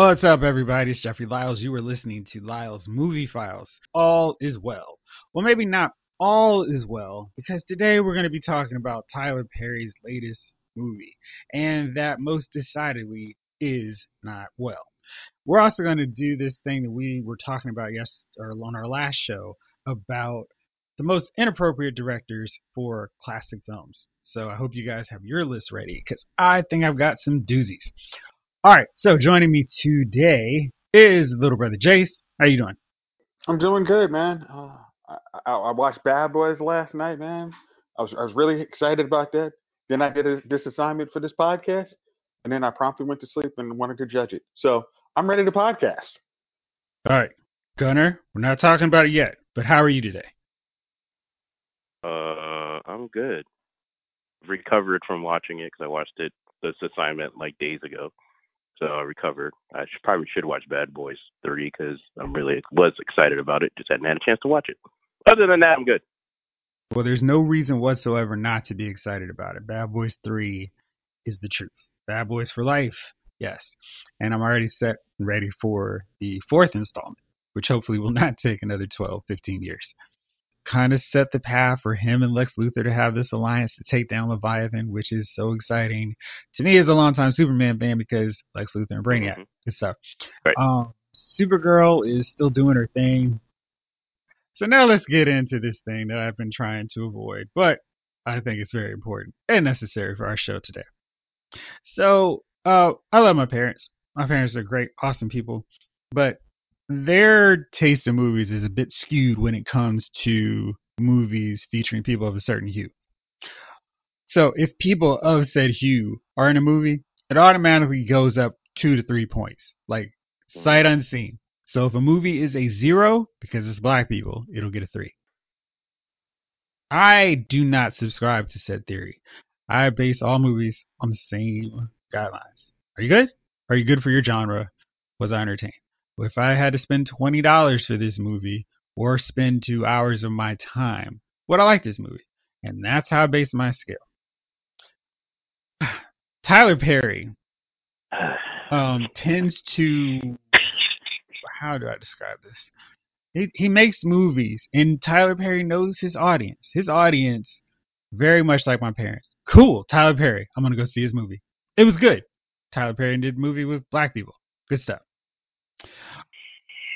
What's up, everybody? It's Jeffrey Lyles. You are listening to Lyles Movie Files. All is well. Well, maybe not all is well, because today we're going to be talking about Tyler Perry's latest movie, and that most decidedly is not well. We're also going to do this thing that we were talking about yes or on our last show about the most inappropriate directors for classic films. So I hope you guys have your list ready because I think I've got some doozies. All right, so joining me today is little brother Jace. How you doing? I'm doing good, man. Uh, I, I, I watched Bad Boys last night, man. I was I was really excited about that. Then I did a, this assignment for this podcast, and then I promptly went to sleep and wanted to judge it. So I'm ready to podcast. All right, Gunner. We're not talking about it yet, but how are you today? Uh, I'm good. Recovered from watching it because I watched it this assignment like days ago so I recovered. I should, probably should watch Bad Boys 3 because I'm really was excited about it. Just hadn't had a chance to watch it. Other than that, I'm good. Well, there's no reason whatsoever not to be excited about it. Bad Boys 3 is the truth. Bad Boys for Life, yes. And I'm already set and ready for the fourth installment, which hopefully will not take another 12, 15 years kind of set the path for him and Lex Luthor to have this alliance to take down Leviathan, which is so exciting to me as a longtime Superman fan because Lex Luthor and Brainiac. Mm-hmm. Good stuff. Right. Um, Supergirl is still doing her thing. So now let's get into this thing that I've been trying to avoid, but I think it's very important and necessary for our show today. So, uh, I love my parents. My parents are great, awesome people, but their taste in movies is a bit skewed when it comes to movies featuring people of a certain hue. So if people of said hue are in a movie, it automatically goes up two to three points, like hmm. sight unseen. So if a movie is a zero because it's black people, it'll get a three. I do not subscribe to said theory. I base all movies on the same guidelines. Are you good? Are you good for your genre? Was I entertained? If I had to spend twenty dollars for this movie or spend two hours of my time, would I like this movie? And that's how I base my scale. Tyler Perry um, tends to how do I describe this? He he makes movies, and Tyler Perry knows his audience. His audience, very much like my parents. Cool, Tyler Perry. I'm gonna go see his movie. It was good. Tyler Perry did a movie with black people. Good stuff.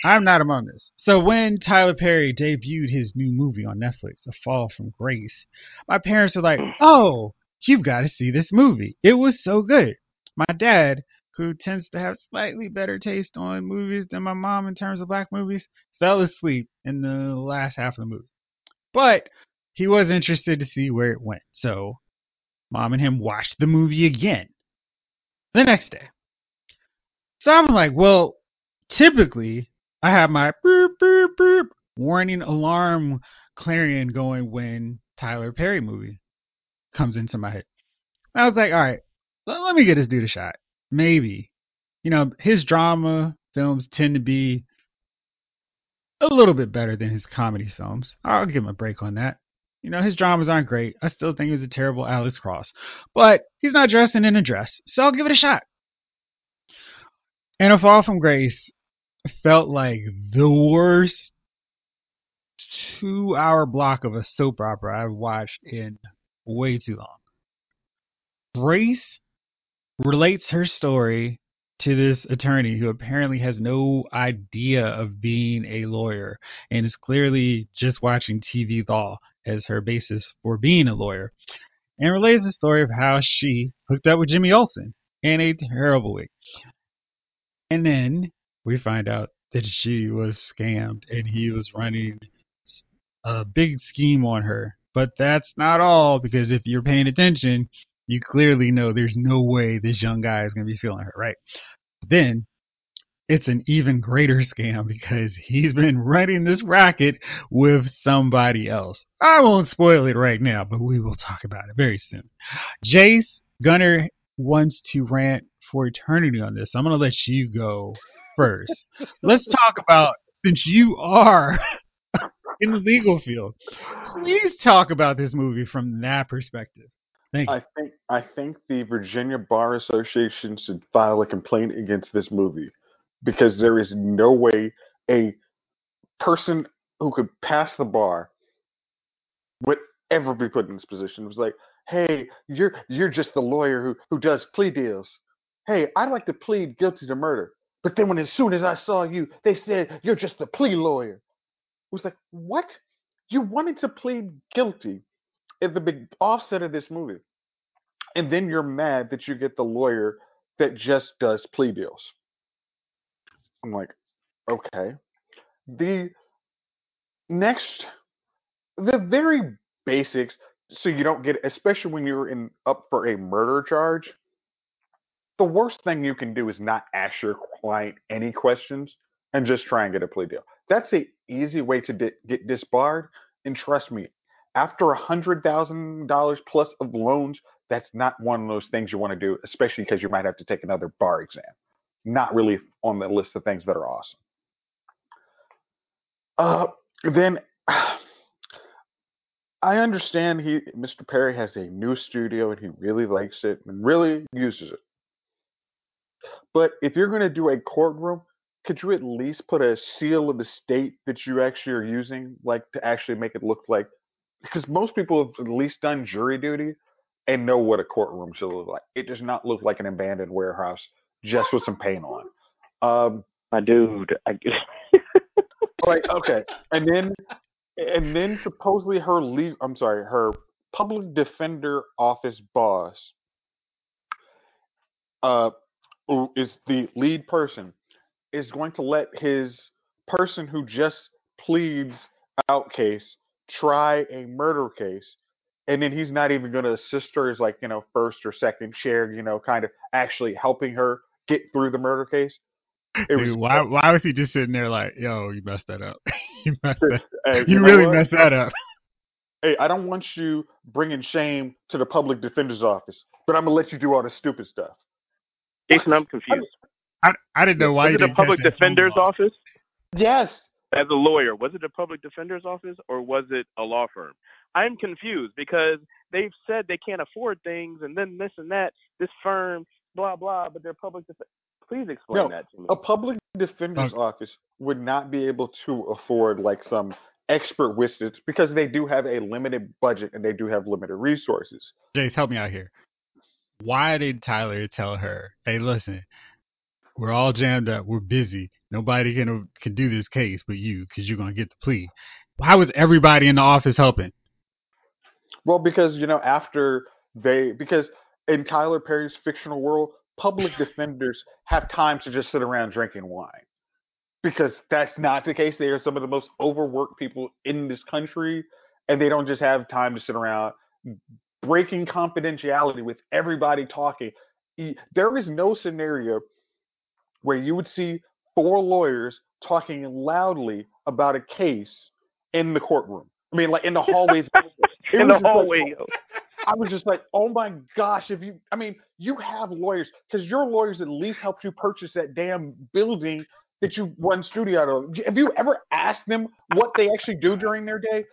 I'm not among this. So when Tyler Perry debuted his new movie on Netflix, A Fall from Grace, my parents were like, "Oh, you've got to see this movie. It was so good." My dad, who tends to have slightly better taste on movies than my mom in terms of black movies, fell asleep in the last half of the movie. But he was interested to see where it went. So mom and him watched the movie again the next day. So I'm like, well, typically I have my beep, beep, beep warning alarm clarion going when Tyler Perry movie comes into my head. I was like, all right, let me get this dude a shot. Maybe. You know, his drama films tend to be a little bit better than his comedy films. I'll give him a break on that. You know, his dramas aren't great. I still think he's a terrible Alex Cross. But he's not dressing in a dress, so I'll give it a shot. And A Fall from Grace felt like the worst two hour block of a soap opera I've watched in way too long. Grace relates her story to this attorney who apparently has no idea of being a lawyer and is clearly just watching TV law as her basis for being a lawyer, and relates the story of how she hooked up with Jimmy Olsen in a terrible way. And then we find out that she was scammed and he was running a big scheme on her. But that's not all because if you're paying attention, you clearly know there's no way this young guy is going to be feeling her, right? Then it's an even greater scam because he's been running this racket with somebody else. I won't spoil it right now, but we will talk about it very soon. Jace Gunner wants to rant for eternity on this. I'm going to let you go first. Let's talk about since you are in the legal field. Please talk about this movie from that perspective. Thank you. I think I think the Virginia Bar Association should file a complaint against this movie because there is no way a person who could pass the bar would ever be put in this position. It was like, hey, you're you're just the lawyer who who does plea deals. Hey, I'd like to plead guilty to murder. But then when as soon as I saw you, they said you're just the plea lawyer. It was like, what? You wanted to plead guilty at the big offset of this movie. And then you're mad that you get the lawyer that just does plea deals. I'm like, okay. The next the very basics so you don't get especially when you're in up for a murder charge the worst thing you can do is not ask your client any questions and just try and get a plea deal that's the easy way to di- get disbarred and trust me after a hundred thousand dollars plus of loans that's not one of those things you want to do especially because you might have to take another bar exam not really on the list of things that are awesome uh, then I understand he Mr. Perry has a new studio and he really likes it and really uses it. But if you're going to do a courtroom, could you at least put a seal of the state that you actually are using, like to actually make it look like? Because most people have at least done jury duty and know what a courtroom should look like. It does not look like an abandoned warehouse just with some paint on. Um, My dude, I like okay, and then and then supposedly her legal I'm sorry, her public defender office boss uh who is the lead person is going to let his person who just pleads out case try a murder case and then he's not even going to assist her as like you know first or second chair you know kind of actually helping her get through the murder case. It Dude, was, why why was he just sitting there like yo you messed that up. You messed that hey, you, you really messed that up. Hey i don't want you bringing shame to the public defender's office but i'm gonna let you do all the stupid stuff jason i'm confused i, I didn't know why was you it a public defender's office yes as a lawyer was it a public defender's office or was it a law firm i'm confused because they've said they can't afford things and then this and that this firm blah blah but they're public defense Please explain no, that to me. A public defender's okay. office would not be able to afford like some expert witness because they do have a limited budget and they do have limited resources. Jace, help me out here. Why did Tyler tell her, "Hey, listen, we're all jammed up. We're busy. Nobody can can do this case but you because you're gonna get the plea." Why was everybody in the office helping? Well, because you know after they because in Tyler Perry's fictional world, public defenders have time to just sit around drinking wine. Because that's not the case. They are some of the most overworked people in this country, and they don't just have time to sit around breaking confidentiality with everybody talking. There is no scenario where you would see four lawyers talking loudly about a case in the courtroom. I mean, like in the hallways. in the hallway. Like, I was just like, oh my gosh, if you, I mean, you have lawyers because your lawyers at least helped you purchase that damn building that you run studio out of. Have you ever asked them what they actually do during their day?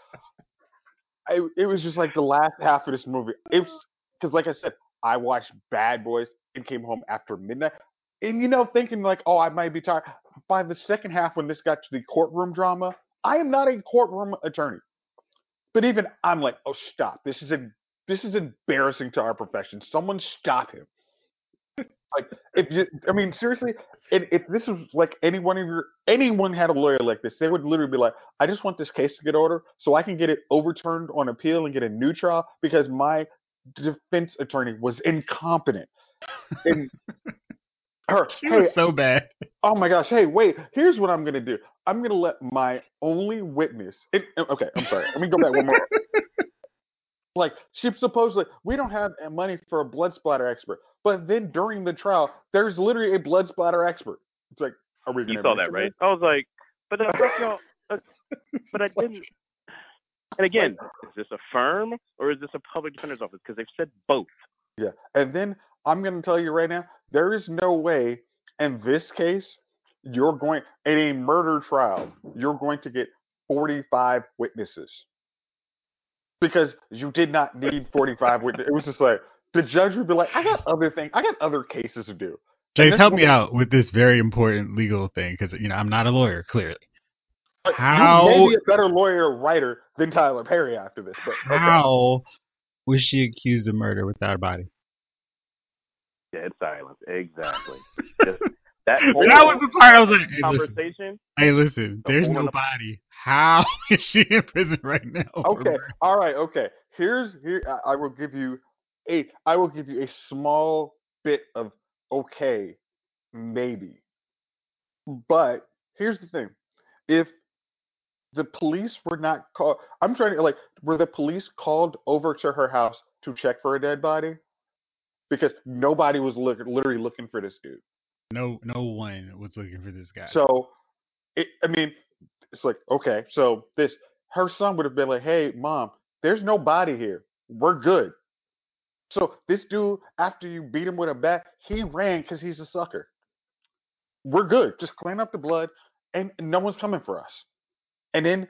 I, it was just like the last half of this movie. It's because, like I said, I watched Bad Boys and came home after midnight, and you know, thinking like, oh, I might be tired. By the second half, when this got to the courtroom drama, I am not a courtroom attorney. But even I'm like, oh, stop. This is a this is embarrassing to our profession. Someone stop him. Like, if you, I mean, seriously, if, if this was like any one of your, anyone had a lawyer like this, they would literally be like, I just want this case to get ordered so I can get it overturned on appeal and get a new trial because my defense attorney was incompetent. And her, she hey, was so bad. Oh my gosh! Hey, wait. Here's what I'm gonna do. I'm gonna let my only witness. It, okay, I'm sorry. Let me go back one more. Like she supposedly, we don't have money for a blood splatter expert, but then during the trial, there's literally a blood splatter expert. It's like, are we? going to? You saw that, right? I was like, but uh, but I didn't. And again, is this a firm or is this a public defender's office? Because they've said both. Yeah, and then I'm going to tell you right now, there is no way in this case you're going in a murder trial you're going to get 45 witnesses because you did not need 45 witnesses. It was just like the judge would be like, I got other things, I got other cases to do. James, help me out with this very important legal thing because you know I'm not a lawyer, clearly. But How- You may be a better lawyer or writer than Tyler Perry after this. But okay. How was she accused of murder without a body? Dead silence. Exactly. Just that whole That was the part I was like, hey, listen, hey, listen The there's whole no other- body. How is she in prison right now? Okay. All right. Okay. Here's here. I- I will give you a. I will give you a small bit of okay, maybe. But here's the thing: if the police were not called, I'm trying to like, were the police called over to her house to check for a dead body? Because nobody was look, literally looking for this dude. No, no one was looking for this guy. So, it, I mean, it's like okay. So this, her son would have been like, "Hey, mom, there's no body here. We're good." So this dude, after you beat him with a bat, he ran because he's a sucker. We're good. Just clean up the blood, and no one's coming for us. And then,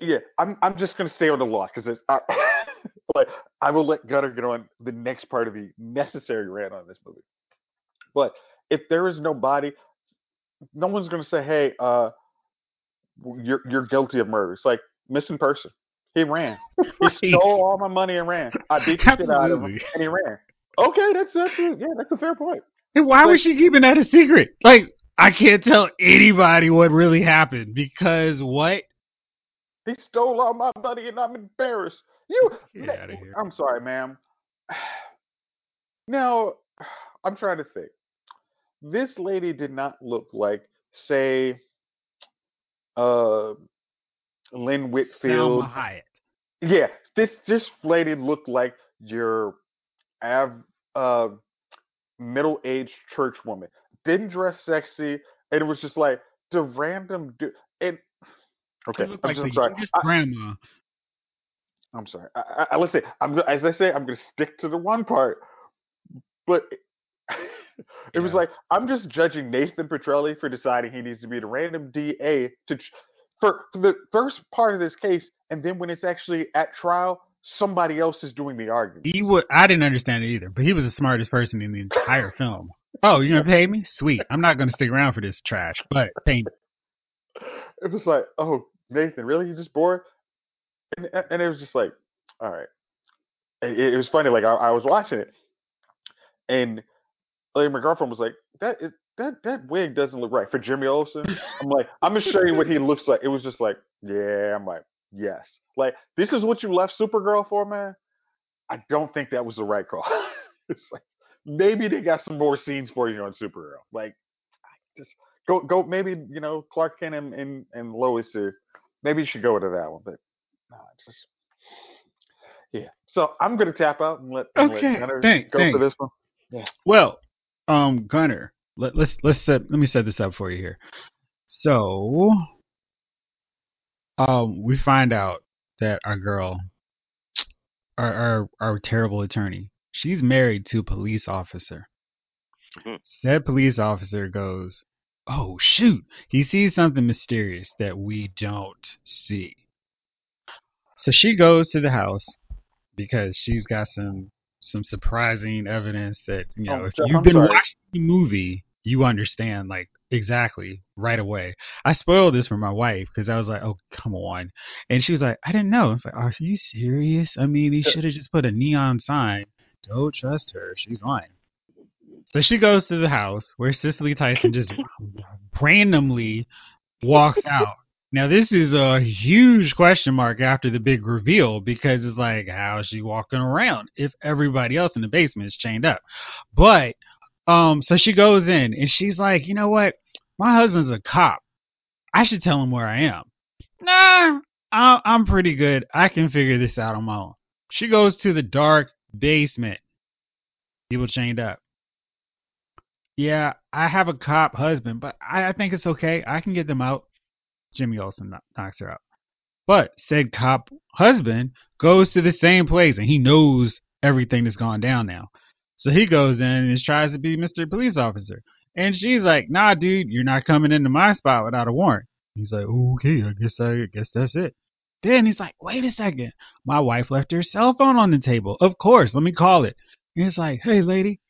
yeah, I'm I'm just gonna stay on the law because I, like I will let Gunner get on the next part of the necessary rant on this movie. But if there is no body, no one's gonna say, "Hey, uh, you're you're guilty of murder." It's like missing person. He ran. He Right. stole all my money and ran. I beat the shit out of him, and he ran. Okay, that's that's a, yeah, that's a fair point. And why Like- was she keeping that a secret? Like, I can't tell anybody what really happened because what? He stole all my money, and I'm embarrassed. You, Get ma- outta here. I'm sorry, ma'am. Now, I'm trying to think. This lady did not look like, say, uh, Lynn Whitfield. Hayek. Yeah, this this lady looked like your av- uh, middle-aged church woman. Didn't dress sexy, and it was just like the random dude. And okay, I'm, like just- sorry. I, grandma. I'm sorry. I, I, I- let's say I'm as I say I'm going to stick to the one part, but it was like I'm just judging Nathan Petrelli for deciding he needs to be the random DA to for, for the first part of this case, and then when it's actually at trial, somebody else is doing the argument. He would. I didn't understand it either, but he was the smartest person in the entire film. Oh, you're gonna pay me? Sweet. I'm not gonna stick around for this trash, but pay me. It was like, oh Nathan, really? You just bored? And and it was just like, all right. It, it was funny. Like I, I was watching it, and like my girlfriend was like, that is that that wig doesn't look right for Jimmy Olsen. I'm like, I'm gonna show you what he looks like. It was just like, yeah. I'm like, yes. Like this is what you left Supergirl for, man. I don't think that was the right call. it's like maybe they got some more scenes for you on Supergirl. Like just go go maybe you know Clark Kent and and, and Lois or maybe you should go to that one. But no, it's just yeah. So I'm gonna tap out and let, and let Okay, Gunner thank- go thanks. for this one. Yeah. Well, um, Gunner, let, let's let's set let me set this up for you here. So, um, we find out that our girl, our our, our terrible attorney, she's married to a police officer. Mhm. Said police officer goes, "Oh shoot!" He sees something mysterious that we don't see. So she goes to the house because she's got some some surprising evidence that you know Oh, if you've I'm been sorry. watching the movie, you understand like exactly right away. I spoiled this for my wife because I was like, "Oh, come on," and she was like, "I didn't know." I was like, "Are you serious? I mean, he should have just put a neon sign. Don't trust her. She's lying." So she goes to the house where Cicely Tyson just randomly walks out. Now this is a huge question mark after the big reveal because it's like how is she walking around if everybody else in the basement is chained up? But um so she goes in and she's like, "You know what? My husband's a cop. I should tell him where I am." Nah, I- I'm pretty good. I can figure this out on my own. She goes to the dark basement. People chained up. Yeah, I have a cop husband, but I, I think it's okay. I can get them out. Jimmy Olsen knocks her out. But said cop husband goes to the same place and he knows everything that's gone down now. So he goes in and tries to be Mr. Police Officer. And she's like, nah, dude, you're not coming into my spot without a warrant. He's like, okay, I guess I, I guess that's it. Then he's like, wait a second. My wife left her cell phone on the table. Of course, let me call it. And he's like, hey, lady,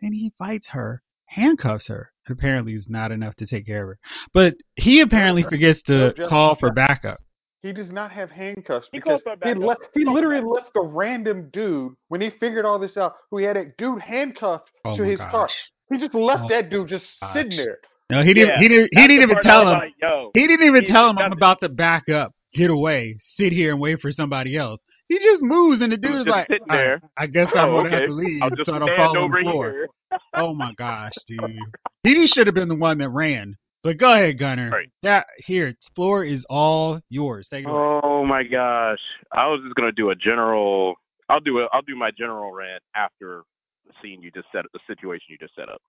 Then he fights her, handcuffs her. Apparently, is not enough to take care of her. But he apparently forgets to call for backup. He does not have handcuffs He because calls he backup. left. He literally left a random dude when he figured all this out. Who he had a dude handcuffed Oh to his gosh. car. He just left Oh that dude just gosh. sitting there. No, he didn't. Yeah, he didn't. He didn't even tell him. Like, He didn't even tell him I'm about to back up, get away, sit here and wait for somebody else. He just moves and the was dude is like, sitting "All right, there. I guess I'm Oh, gonna have okay. to leave I'll just so I don't fall on over the floor. here. Oh my gosh, dude. He should have been the one that ran. But go ahead, Gunner. Right. That here, floor is all yours. Take it away. Oh my gosh! I was just gonna do a general. I'll do a. I'll do my general rant after the scene you just set up, the situation you just set up.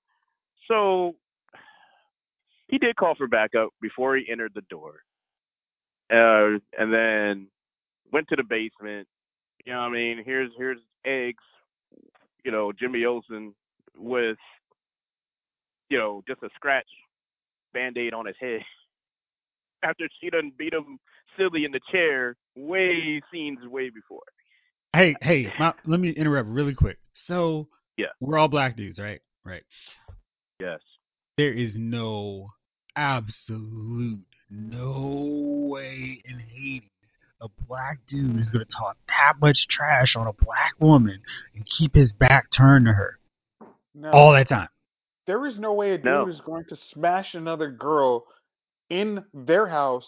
So he did call for backup before he entered the door, uh, and then went to the basement. You know, what I mean, here's here's eggs. You know, Jimmy Olsen with, you know, just a scratch band-aid on his head after she done beat him silly in the chair way scenes way before. Hey, hey, my, let me interrupt really quick. So Yeah. we're all black dudes, right? Right. Yes. There is no absolute no way in Hades a black dude is gonna talk that much trash on a black woman and keep his back turned to her No, all that time. There is no way a dude No. is going to smash another girl in their house,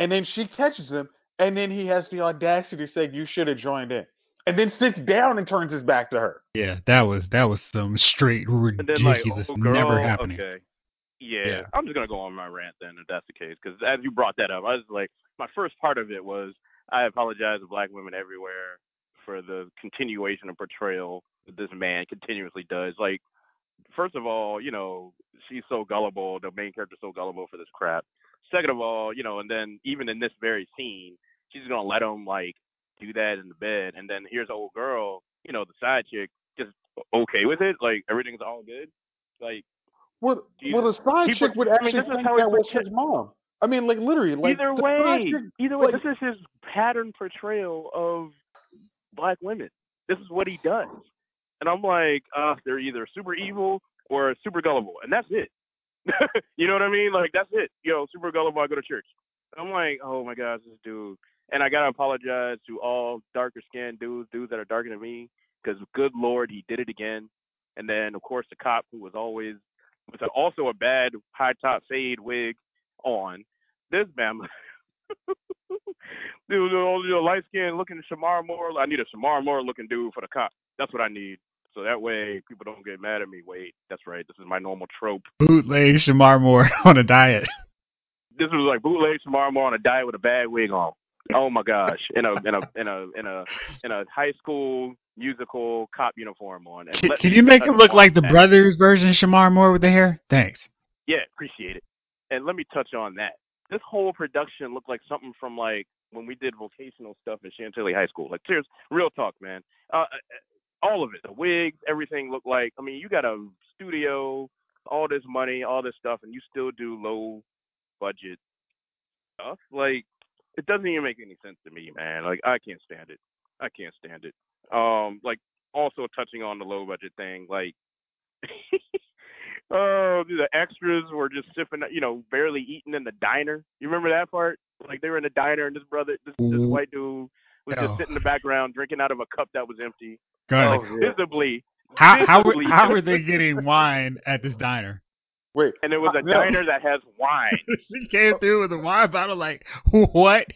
and then she catches him, and then he has the audacity to say, "You should have joined in," and then sits down and turns his back to her. Yeah, that was that was some straight And then like, ridiculous, oh girl, never happening. okay. Yeah, Yeah. I'm just gonna go on my rant then, if that's the case. Because as you brought that up, I was like, my first part of it was I apologize to black women everywhere for the continuation of portrayal that this man continuously does. Like, first of all, you know, she's so gullible. The main character's so gullible for this crap. Second of all, you know, and then even in this very scene, she's gonna let him like do that in the bed, and then here's the old girl, you know, the side chick, just okay with it, like everything's all good. Like what? Well, the side chick would I mean, actually think that was his mom. I mean, like literally, like either way, chick- either way, like- this is his pattern portrayal of black women. This is what he does, and I'm like, uh, they're either super evil or super gullible, and that's it. you know what I mean? Like that's it. You know, super gullible. I go to church. I'm like, oh my gosh, this dude. And I gotta apologize to all darker skinned dudes, dudes that are darker than me, because good lord, he did it again. And then of course the cop who was always with also a bad high top fade wig on. This man, dude, you know, light skinned looking Shemar Moore. I need a Shemar Moore looking dude for the cop. That's what I need. So that way people don't get mad at me. Wait, that's right. This is my normal trope. Bootleg Shemar Moore on a diet. This was like bootleg Shemar Moore on a diet with a bad wig on. Oh my gosh, in a in a in a in a in a high school musical cop uniform on. Can, can you make him look like the that. brothers version of Shemar Moore with the hair? Thanks. Yeah, appreciate it. And let me touch on that. This whole production looked like something from like when we did vocational stuff in Chantilly High School. Like, serious, real talk, man. Uh, all of it, the wigs, everything looked like. I mean, you got a studio, all this money, all this stuff, and you still do low budget stuff. Like, it doesn't even make any sense to me, man. Like, I can't stand it. I can't stand it. Um, like, also touching on the low budget thing, like. Oh, the extras were just sipping, you know, barely eating in the diner. You remember that part? Like they were in the diner, and this brother, this, this Mhm. white dude, was Oh. just sitting in the background drinking out of a cup that was empty, Go ahead. Oh, yeah. visibly. how how were, how are they getting wine at this diner? Wait, And it was a no. diner that has wine. she came through with a wine bottle. Like what?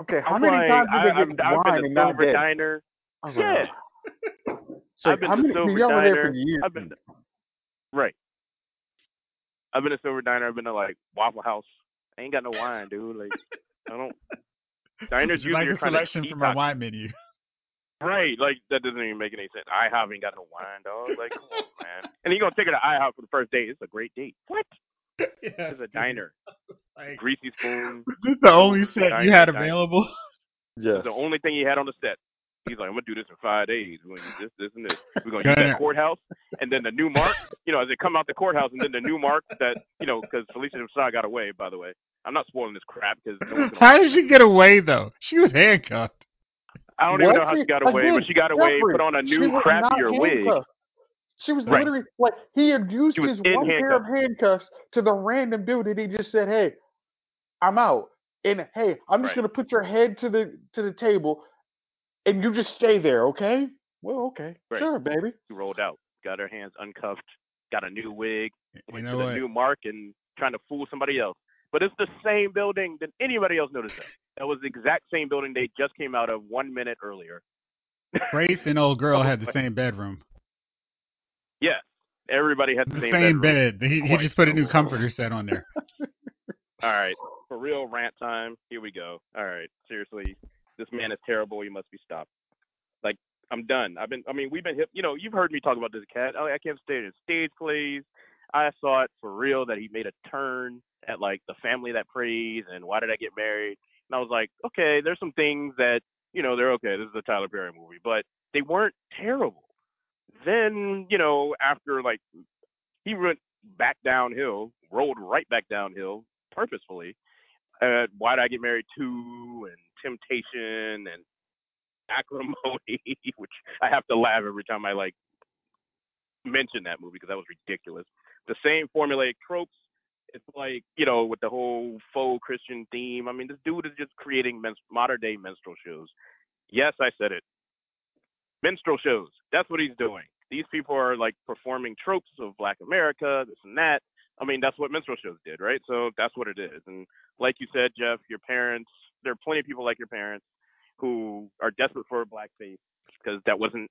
okay, how I'm many like, times I, did they I've, get I've wine been and to Silver dead? Diner. Like, Yeah. So I've been how to many, Silver y'all were there for Diner. years. I've been right. I've been to Silver Diner. I've been to like Waffle House. I ain't got no wine, dude. Like I don't. Diners Would you like usually are a trying to from our wine menu? Right, like that doesn't even make any sense. IHOP ain't got no wine, dog. Like, come on, man. And you gonna take her to IHOP for the first date? It's a great date. What? yeah, It's a diner. Like, Greasy spoon. is this the only set you Diner, had diner. available? Yes. It's the only thing he had on the set. He's like, I'm gonna do this in five days. We're gonna use this, this, and this. We're gonna use Gunner. that courthouse, and then the new mark. You know, as they come out the courthouse, and then the new mark that you know, because Phylicia Rashad got away. By the way, I'm not spoiling this crap because no How did she get away though? She was handcuffed. I don't even know how she got away, Again, but she got away, Jeffrey, put on a new crappier wig. She was Right. literally like he had used his in one pair of handcuffs to the random dude, and he just said, "Hey, I'm out." And hey, I'm just Right. gonna put your head to the to the table, and you just stay there, okay? Well, okay, Right. sure, baby. She rolled out, got her hands uncuffed, got a new wig, You went know to the what? new mark, and trying to fool somebody else. But it's the same building. Did anybody else notice that? That was the exact same building they just came out of one minute earlier. Grace and old girl had the same bedroom. Yes, everybody had the, The same, same bedroom. bed. He, he just put a new comforter set on there. All right, for real rant time. Here we go. All right, seriously, this man is terrible. He must be stopped. Like I'm done. I've been. I mean, we've been hip. You know, you've heard me talk about this cat. I, can't stand it. Stage plays. I saw it for real that he made a turn at like the family that prays and why did I get married? And I was like, okay, there's some things that you know they're okay. This is a Tyler Perry movie, but they weren't terrible. Then you know after like he went back downhill, rolled right back downhill purposefully. Uh, why did I get married to and temptation and acrimony, which I have to laugh every time I like mention that movie because that was ridiculous. The same formulaic tropes. It's like you know with the whole faux Christian theme. I mean, this dude is just creating men- modern day minstrel shows. Yes, I said it. Minstrel shows. That's what he's doing. These people are like performing tropes of Black America, this and that. I mean, that's what minstrel shows did, right? So that's what it is. And like you said, Jeff, your parents, there are plenty of people like your parents who are desperate for a blackface because that wasn't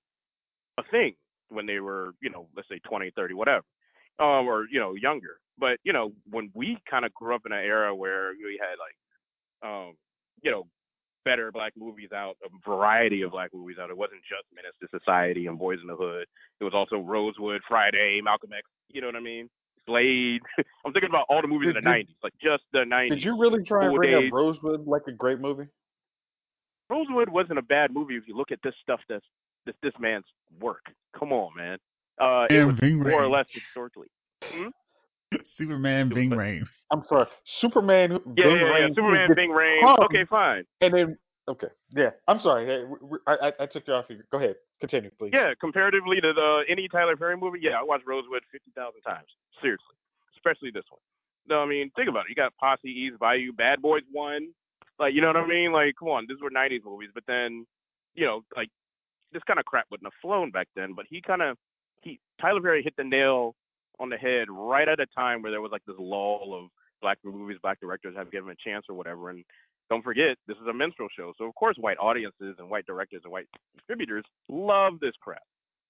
a thing when they were, you know, let's say 20, 30, whatever, um, or, you know, younger. But, you know, when we kind of grew up in an era where we had like, um, you know, better black movies out, a variety of black movies out. It wasn't just Menace to Society and Boys in the Hood. It was also Rosewood, Friday, Malcolm X. You know what I mean? Slade. I'm thinking about all the movies Did- in the did- '90s, like just the '90s. Did you really try and Cool bring Days. up Rosewood like a great movie? Rosewood wasn't a bad movie if you look at this stuff that's this this man's work. Come on, man. Uh, it And was Ving more or less historically. Hmm? Superman Bing Rain. I'm sorry, Superman. who- Yeah, Bing yeah, yeah. Rhames, Superman, Bing Rain. hung, Okay, fine. And then okay, yeah. I'm sorry. I, I I took you off. Your, go ahead, continue, please. Yeah, comparatively to the any Tyler Perry movie, yeah, I watched Rosewood fifty thousand times. Seriously, especially this one. No, I mean, think about it. You got Posse, Eve's Bayou, Bad Boys One. Like, you know what I mean? Like, come on, these were '90s movies, but then, you know, like this kind of crap wouldn't have flown back then. But he kind of, he Tyler Perry hit the nail on the head right at a time where there was like this lull of black movies, black directors have given a chance or whatever. And don't forget, this is a minstrel show, so of course, white audiences and white directors and white distributors love this crap.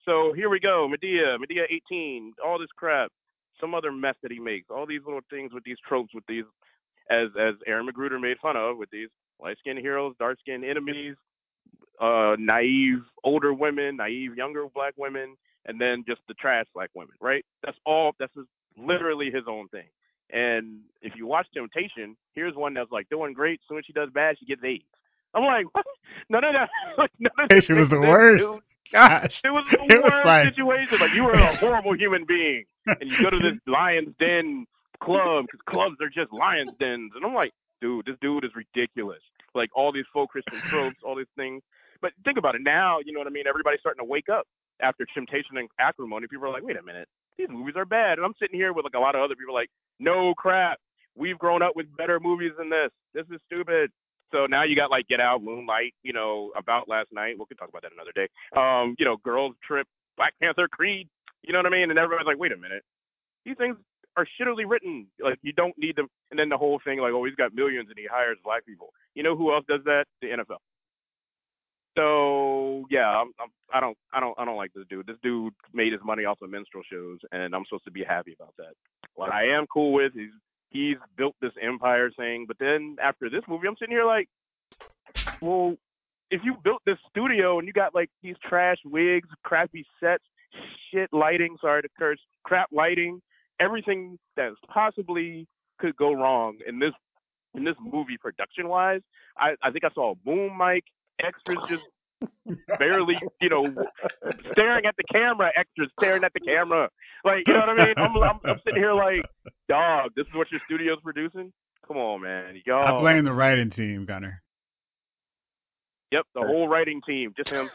So here we go, Madea, Madea 18, all this crap, some other mess that he makes, all these little things with these tropes, with these, as as Aaron McGruder made fun of, with these light skinned heroes, dark skinned enemies, uh, naive older women, naive younger black women, and then just the trash black women, right? That's all. That's literally his own thing. And if you watch Temptation, here's one that's like doing great. Soon as she does bad, she gets AIDS. I'm like, what? None of that. Like, none of this Temptation was the worst. dude. Gosh. It was the It was worst like- situation. Like you were a horrible human being, and you go to this Lions Den club because clubs are just Lions Dens, and I'm like, dude, this dude is ridiculous. Like all these faux Christian tropes, all these things. But think about it now. You know what I mean? Everybody's starting to wake up after Temptation and Acrimony. People are like, wait a minute, these movies are bad, and I'm sitting here with like a lot of other people like, no crap, we've grown up with better movies than this. This is stupid. So now you got like Get Out, Moonlight, you know, About Last Night. We could talk about that another day. Um, you know, Girls Trip, Black Panther, Creed. You know what I mean? And everybody's like, wait a minute, these things are shittily written. Like you don't need them. And then the whole thing, like, oh, he's got millions and he hires black people. You know who else does that? The NFL. So yeah, I'm, I'm, I don't, I don't, I don't like this dude. This dude made his money off of minstrel shows, and I'm supposed to be happy about that. What I am cool with is he's built this empire thing, but then after this movie, I'm sitting here like, well, if you built this studio and you got like these trash wigs, crappy sets, shit lighting, sorry to curse, crap lighting, everything that possibly could go wrong in this in this movie production wise, I, I think I saw a boom mic, extras just barely, you know, staring at the camera, extras staring at the camera. Like, you know what I mean? I'm, I'm, I'm sitting here like, dog, this is what your studio's producing? Come on, man. Y'all. I blame the writing team, Gunner. Yep, the whole writing team, just him.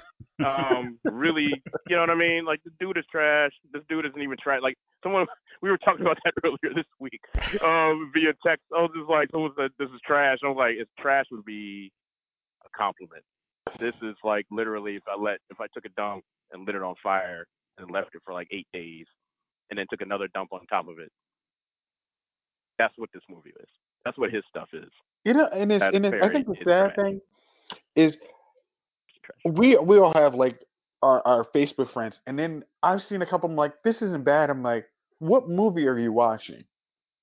Um, really, you know what I mean? Like, the dude is trash. This dude isn't even trash. Like, someone, we were talking about that earlier this week um, via text. I was just like, someone said, this is trash. I was like, it's trash would be a compliment. This is like literally if I let, if I took a dump and lit it on fire and left it for like eight days and then took another dump on top of it. That's what this movie is. That's what his stuff is. You know, and it's, and it's, I think the sad thing is we we all have like our, our Facebook friends, and then I've seen a couple. I'm like, this isn't bad. I'm like, what movie are you watching?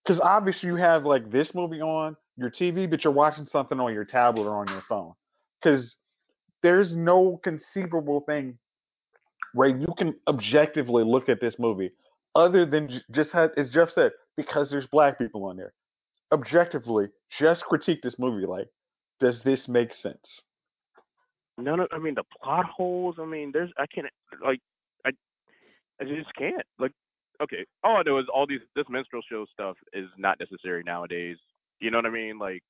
Because obviously you have like this movie on your TV, but you're watching something on your tablet or on your phone. Because there's no conceivable thing where you can objectively look at this movie other than just have, as Jeff said, because there's black people on there. Objectively, just critique this movie. Like, does this make sense? None of, I mean, the plot holes. I mean, there's, I can't, like, I, I just can't. Like, okay, all I know is all these, this minstrel show stuff is not necessary nowadays. You know what I mean? Like,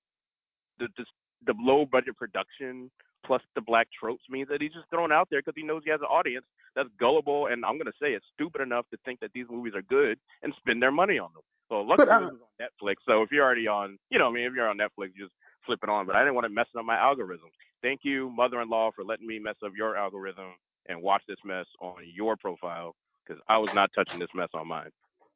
the just the low budget production plus the black tropes means that he's just thrown out there because he knows he has an audience that's gullible and I'm gonna say it's stupid enough to think that these movies are good and spend their money on them. So luckily uh, this is on Netflix. So if you're already on, you know, I mean, if you're on Netflix, you just flip it on. But I didn't want to mess up my algorithm. Thank you, mother-in-law, for letting me mess up your algorithm and watch this mess on your profile because I was not touching this mess on mine.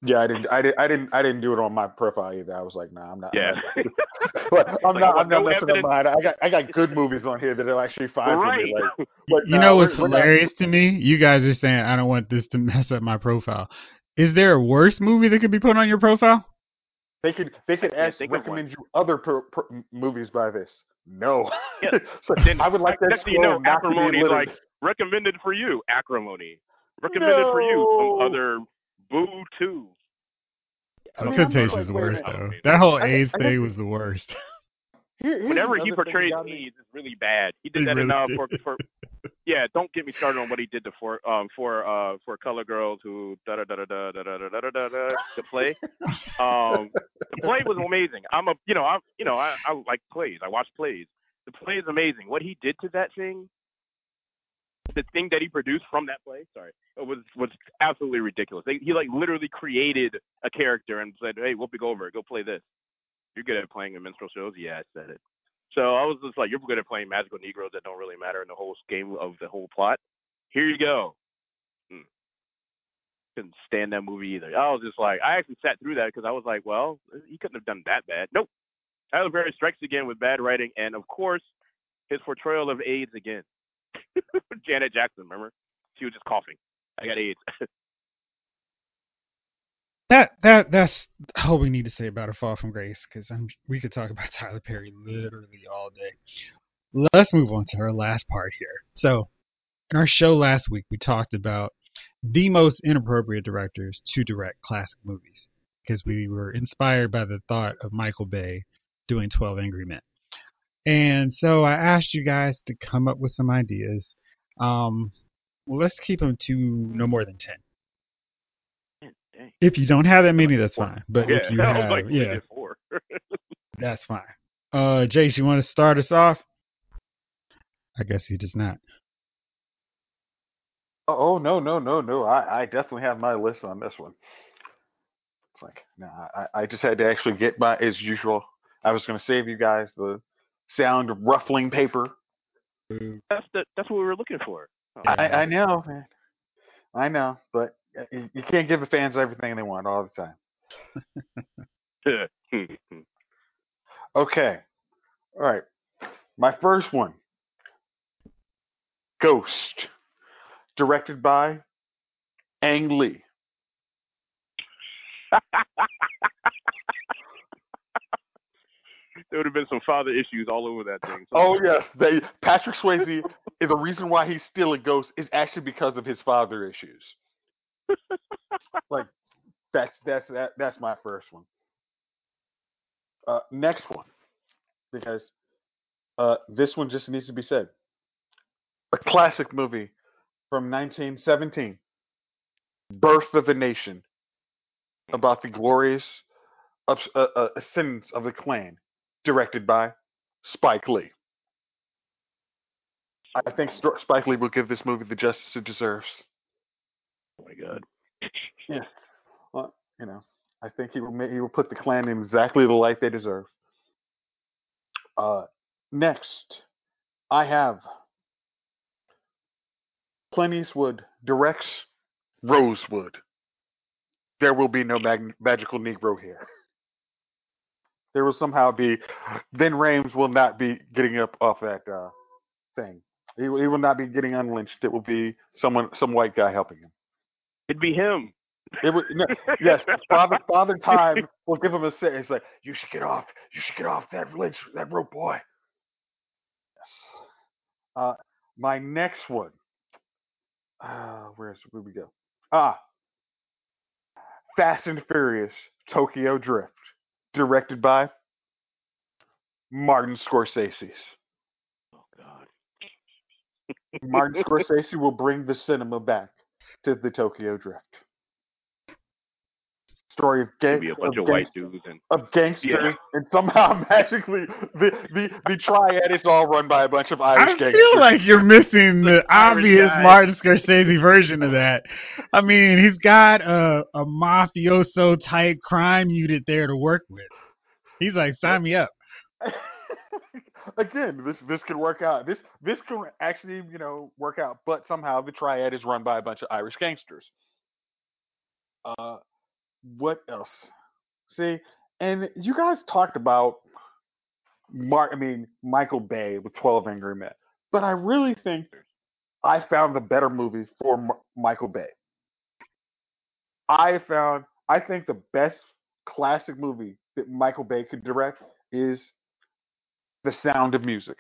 Yeah, I didn't. I didn't. I didn't. I didn't do it on my profile either. I was like, nah, I'm not. Yeah. I'm not, but I'm Like, not. I'm not no messing up mine. I got. I got good movies on here that are actually fine right. for me. Like, like you nah, know we're- what's we're not- hilarious to me? You guys are saying I don't want this to mess up my profile. Is there a worse movie that could be put on your profile? They could. They could ask recommend you other per, per, movies by this. No. Yeah. so Then I would like that next you know, not to be acrimony like recommended for you. Acrimony recommended for you. Some other Boo Two. I mean, I'm like, the wait worst though. That whole AIDS I thing was the worst. Here- Whenever he portrays me- AIDS, is really bad. He did He that really enough did. for, for yeah. Don't get me started on what he did to for um for uh for color girls who da da da da da da da da da da da the play. Um, the play was amazing. I'm a you know I'm you know I I like plays. I watch plays. The play is amazing. What he did to that thing, the thing that he produced from that play, sorry, was was absolutely ridiculous. They, he like literally created a character and said, "Hey, go over. Go play this. You're good at playing in minstrel shows." Yeah, I said it. So I was just like, "You're good at playing magical Negroes that don't really matter in the whole game of the whole plot. Here you go." Hmm. Couldn't stand that movie either. I was just like, I actually sat through that because I was like, well, he couldn't have done that bad. Nope. Tyler Perry strikes again with bad writing, and of course, his portrayal of AIDS again. Janet Jackson, remember? She was just coughing. I got AIDS. That that that's all we need to say about a fall from grace because we could talk about Tyler Perry literally all day. Let's move on to our last part here. So, in our show last week, we talked about the most inappropriate directors to direct classic movies because we were inspired by the thought of Michael Bay doing 12 Angry Men. And so I asked you guys to come up with some ideas. Um, well, let's keep them to no more than 10. Dang. If you don't have that many, that's fine. But yeah, if you have, like, yeah, four. that's fine. Uh, Jace, you want to start us off? I guess he does not. Oh, oh no no no no! I, I definitely have my list on this one. It's like no, I, I just had to actually get my as usual. I was going to save you guys the sound ruffling paper. that's the that's what we were looking for. Oh, I, I know, man. I know, but uh, you, you can't give the fans everything they want all the time. Okay, all right. My first one, Ghost, directed by Ang Lee. there would have been some father issues all over that thing. So- Oh yes, they Patrick Swayze is the reason why he's still a ghost is actually because of his father issues. like that's that's that, that's my first one. Uh, next one, because uh, this one just needs to be said. A classic movie from 1917, Birth of a Nation, about the glorious ups, uh, uh, ascendance of the Klan, directed by Spike Lee. I think Sto- Spike Lee will give this movie the justice it deserves. Oh my god. Yeah. Well, you know, I think he will he will put the Klan in exactly the light they deserve. Uh, next, I have Clint Eastwood directs Rosewood. There will be no mag- magical Negro here. There will somehow be. Then Rhames will not be getting up off that uh, thing. He, will- he will not be getting unlynched. It will be someone, some white guy helping him. It'd be him. It would, no, yes, Father Father Time will give him a say. It's like you should get off. You should get off that lynch, that rope, boy. Yes. Uh, my next one. Uh, where's where we go? Ah, Fast and Furious Tokyo Drift, directed by Martin Scorsese. Oh god. Martin Scorsese will bring the cinema back to the Tokyo Drift. Story of, It'd gang- be a bunch of of white gangsters- dudes and of gangsters, Yeah. and somehow magically the, the the triad is all run by a bunch of Irish I gangsters. feel like you're missing the Irish obvious guy. Martin Scorsese version of that. I mean, he's got a, a mafioso type crime unit there to work with. He's like, sign me up. Again, this this could work out. This this could actually you know work out, but somehow the triad is run by a bunch of Irish gangsters. Uh, what else? See, and you guys talked about Mark. I mean Michael Bay with Twelve Angry Men, but I really think I found the better movie for M- Michael Bay. I found I think the best classic movie that Michael Bay could direct is The Sound of Music.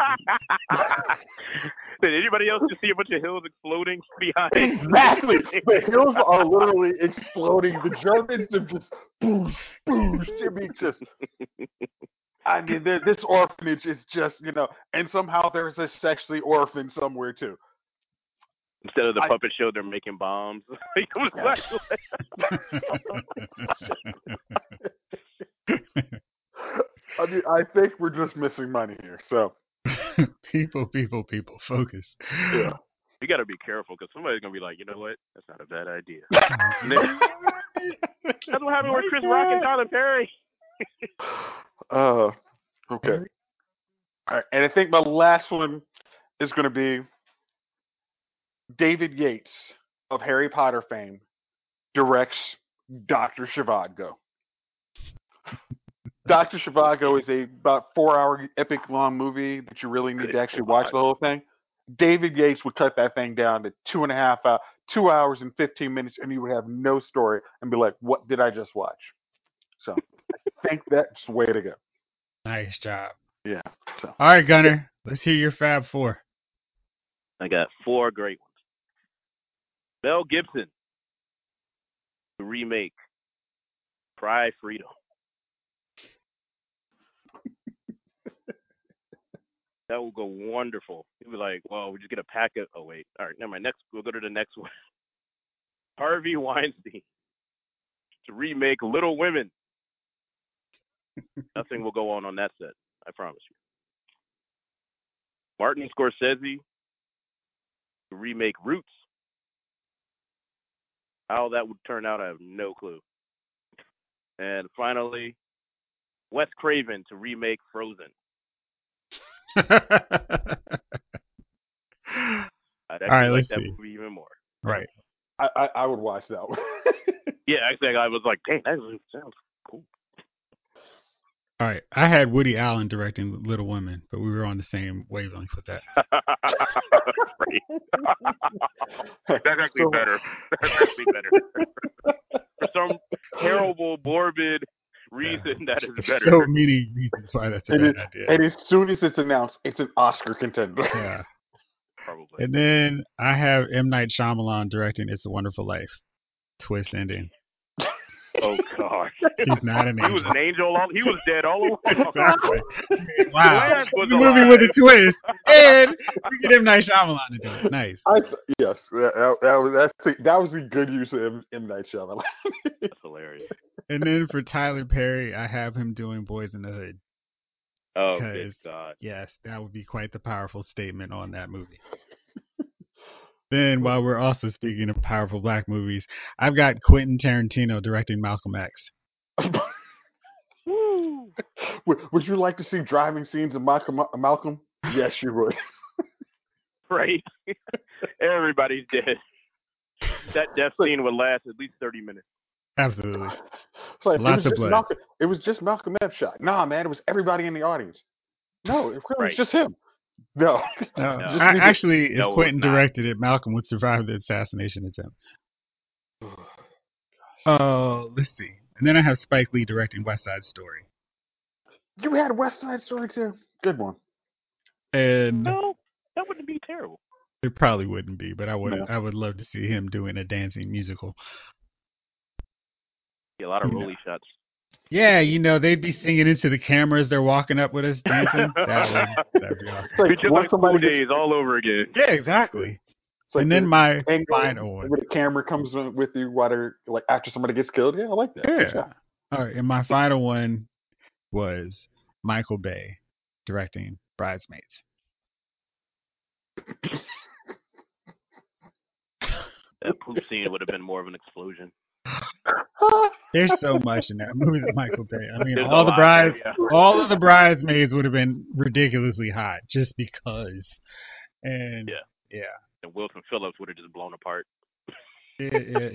Did anybody else just see a bunch of hills exploding behind? Exactly. The hills are literally exploding. The Germans are just boosh, boosh. Jimmy just. I mean, this orphanage is just, you know, and somehow there's a sexually orphan somewhere too. Instead of the I- puppet show, they're making bombs. I mean, I think we're just missing money here. So, people, people, people, focus. yeah. You got to be careful because somebody's gonna be like, you know what? That's not a bad idea. That's what happened with Chris Rock and Tyler Perry. Uh, okay. All right, and I think my last one is going to be David Yates of Harry Potter fame directs Doctor Zhivago. Doctor Zhivago is a about four hour epic long movie that you really need to actually watch the whole thing. David Yates would cut that thing down to two and a half hours, two hours and fifteen minutes, and you would have no story and be like, "What did I just watch?" So I think that's the way to go. Nice job. Yeah. So All right, Gunner, let's hear your Fab Four. I got four great ones. Mel Gibson to remake Cry Freedom. That will go wonderful. He'll be like, well, we just get a packet. Oh wait, all right, never mind. Next, we'll go to the next one. Harvey Weinstein to remake Little Women. Nothing will go on on that set. I promise you. Martin Scorsese to remake Roots. How that would turn out, I have no clue. And finally, Wes Craven to remake Frozen. I'd actually right, like let's that see. movie even more. right. I, I, I would watch that one. Yeah, actually, I was like, dang, that sounds cool. All right. I had Woody Allen directing Little Women, but we were on the same wavelength with that. That's actually better. That's actually better. For some terrible, morbid reason, that is better. So many reasons why that's a And bad it- idea. and as soon as it's announced, it's an Oscar contender. yeah. Probably. And then I have M. Night Shyamalan directing It's a Wonderful Life. Twist ending. Oh God. He's not an He was angel. an angel. All he was dead all along. exactly. Wow. Lance was The movie alive. with a twist. And we get M. Night Shyamalan to do it. Nice. I th- yes, that, that, that was that's the, that was a good use of M, M Night Shyamalan. That's hilarious. And then for Tyler Perry, I have him doing Boys in the Hood. Oh, good God. Yes, that would be quite the powerful statement on that movie. then, while we're also speaking of powerful black movies, I've got Quentin Tarantino directing Malcolm X. Woo! would, would you like to see driving scenes of Malcolm? Malcolm? Yes, you would. Right. Everybody's dead. That death scene would last at least 30 minutes. Absolutely. It's like, Lots it was of just blood. Malcolm, it was just Malcolm X shot. Nah, man, it was everybody in the audience. No, it, it was Right. just him. No. No, No. Just I, actually, if No, it's Quentin not. directed it, Malcolm would survive the assassination attempt. Uh, let's see. And then I have Spike Lee directing West Side Story. You had West Side Story too. Good one. And No, that wouldn't be terrible. it probably wouldn't be, but I would No. I would love to see him doing a dancing musical. Yeah, a lot of Yeah. rolly shots. Yeah, you know, they'd be singing into the camera as they're walking up with us dancing. that would that'd be awesome. It's like It's just like school days all over again. Yeah, exactly. it's like and then my angle final one. where the camera comes with you while they're like after somebody gets killed. Yeah, I like that. Good Yeah. All right, and my final one was Michael Bay directing Bridesmaids. That poop scene would have been more of an explosion. There's so much in that movie that Michael Bay. I mean, There's all the brides, there, yeah. all of the bridesmaids would have been ridiculously hot just because. And Yeah. yeah, And Wilson Phillips would have just blown apart. it,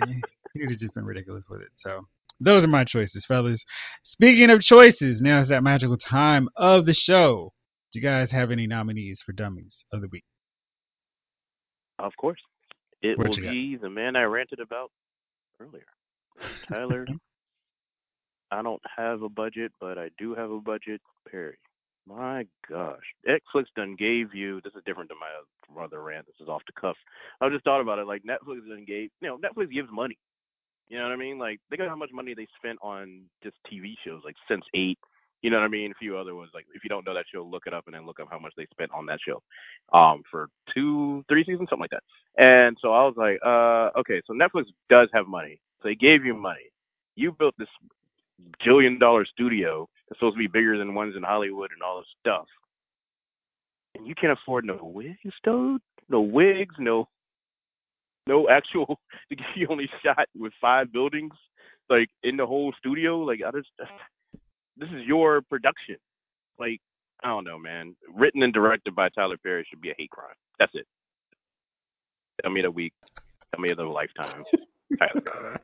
he would have just been ridiculous with it. So those are my choices, fellas. Speaking of choices, now is that magical time of the show. Do you guys have any nominees for Dummies of the Week? Of course. It What will be the man I ranted about earlier. Tyler, I don't have a budget, but I do have a budget. Perry. My gosh. Netflix done gave you this is different than my other rant. This is off the cuff. I just thought about it. Like Netflix done gave you know, Netflix gives money. You know what I mean? Like think of how much money they spent on just TV shows, like Sense Eight, you know what I mean? A few other ones. Like if you don't know that show, look it up and then look up how much they spent on that show. Um for two, three seasons, something like that. And so I was like, uh, okay, so Netflix does have money. They gave you money. You built this billion dollar studio that's supposed to be bigger than ones in Hollywood and all this stuff. And you can't afford no wigs, dude. No wigs, no no actual you only shot with five buildings, like in the whole studio. Like I just this is your production. Like, I don't know, man. Written and directed by Tyler Perry should be a hate crime. That's it. Tell me the week. Tell me the lifetime. Tyler.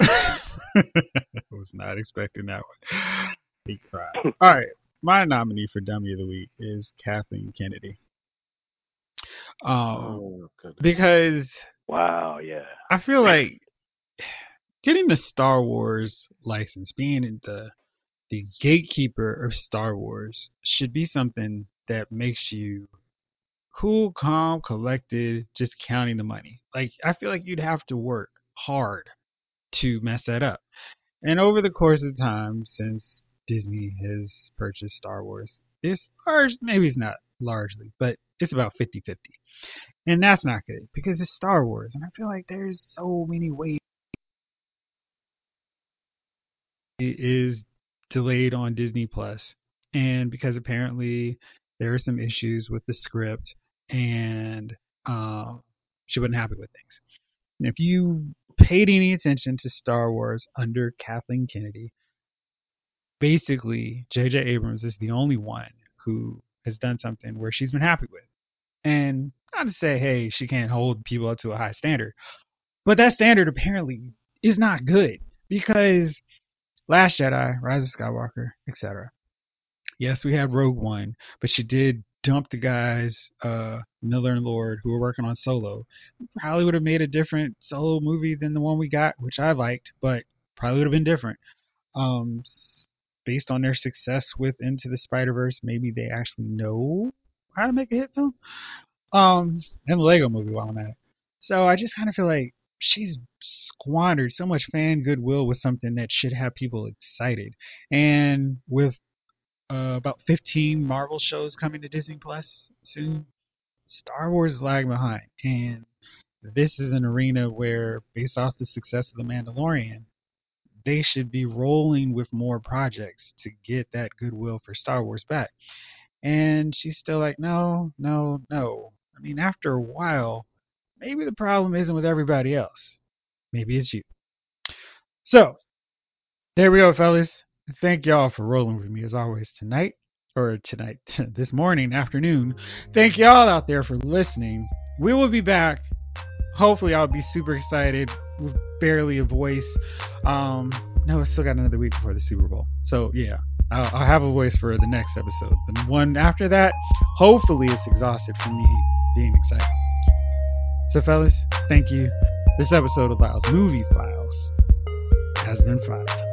was not expecting that one. He cried. All right, my nominee for Dummy of the Week is Kathleen Kennedy. Um, Oh, because Wow, yeah. I feel like getting the Star Wars license, being the the gatekeeper of Star Wars, should be something that makes you cool, calm, collected, just counting the money. Like I feel like you'd have to work hard to mess that up. And over the course of time, since Disney has purchased Star Wars, it's large, maybe it's not largely, but it's about 50 50. And that's not good because it's Star Wars. And I feel like there's so many ways it is delayed on Disney Plus. And because apparently there are some issues with the script and um, she wasn't happy with things. And if you paid any attention to Star Wars under Kathleen Kennedy, basically J.J. Abrams is the only one who has done something where she's been happy with. And not to say, hey, she can't hold people up to a high standard, but that standard apparently is not good because Last Jedi, Rise of Skywalker, etc. Yes, we had Rogue One, but she did dump the guys, uh, Miller and Lord, who were working on Solo. Probably would have made a different Solo movie than the one we got, which I liked, but probably would have been different. Um, based on their success with Into the Spider Verse, maybe they actually know how to make a hit film. Um, and the Lego Movie while I'm at it. So I just kind of feel like she's squandered so much fan goodwill with something that should have people excited. And with uh, about 15 Marvel shows coming to Disney Plus soon, Star Wars is lagging behind. And this is an arena where, based off the success of The Mandalorian, they should be rolling with more projects to get that goodwill for Star Wars back. And she's still like, no, no, no. I mean, after a while, maybe the problem isn't with everybody else. Maybe it's you. So, there we go, fellas. Thank y'all for rolling with me as always tonight, or tonight, this morning, afternoon. Thank y'all out there for listening. We will be back. Hopefully, I'll be super excited with barely a voice. Um, no, I still got another week before the Super Bowl. So, yeah, I'll, I'll have a voice for the next episode. The one after that, hopefully, it's exhausted from me being excited. So, fellas, thank you. This episode of Lyle's Movie Files has been filed.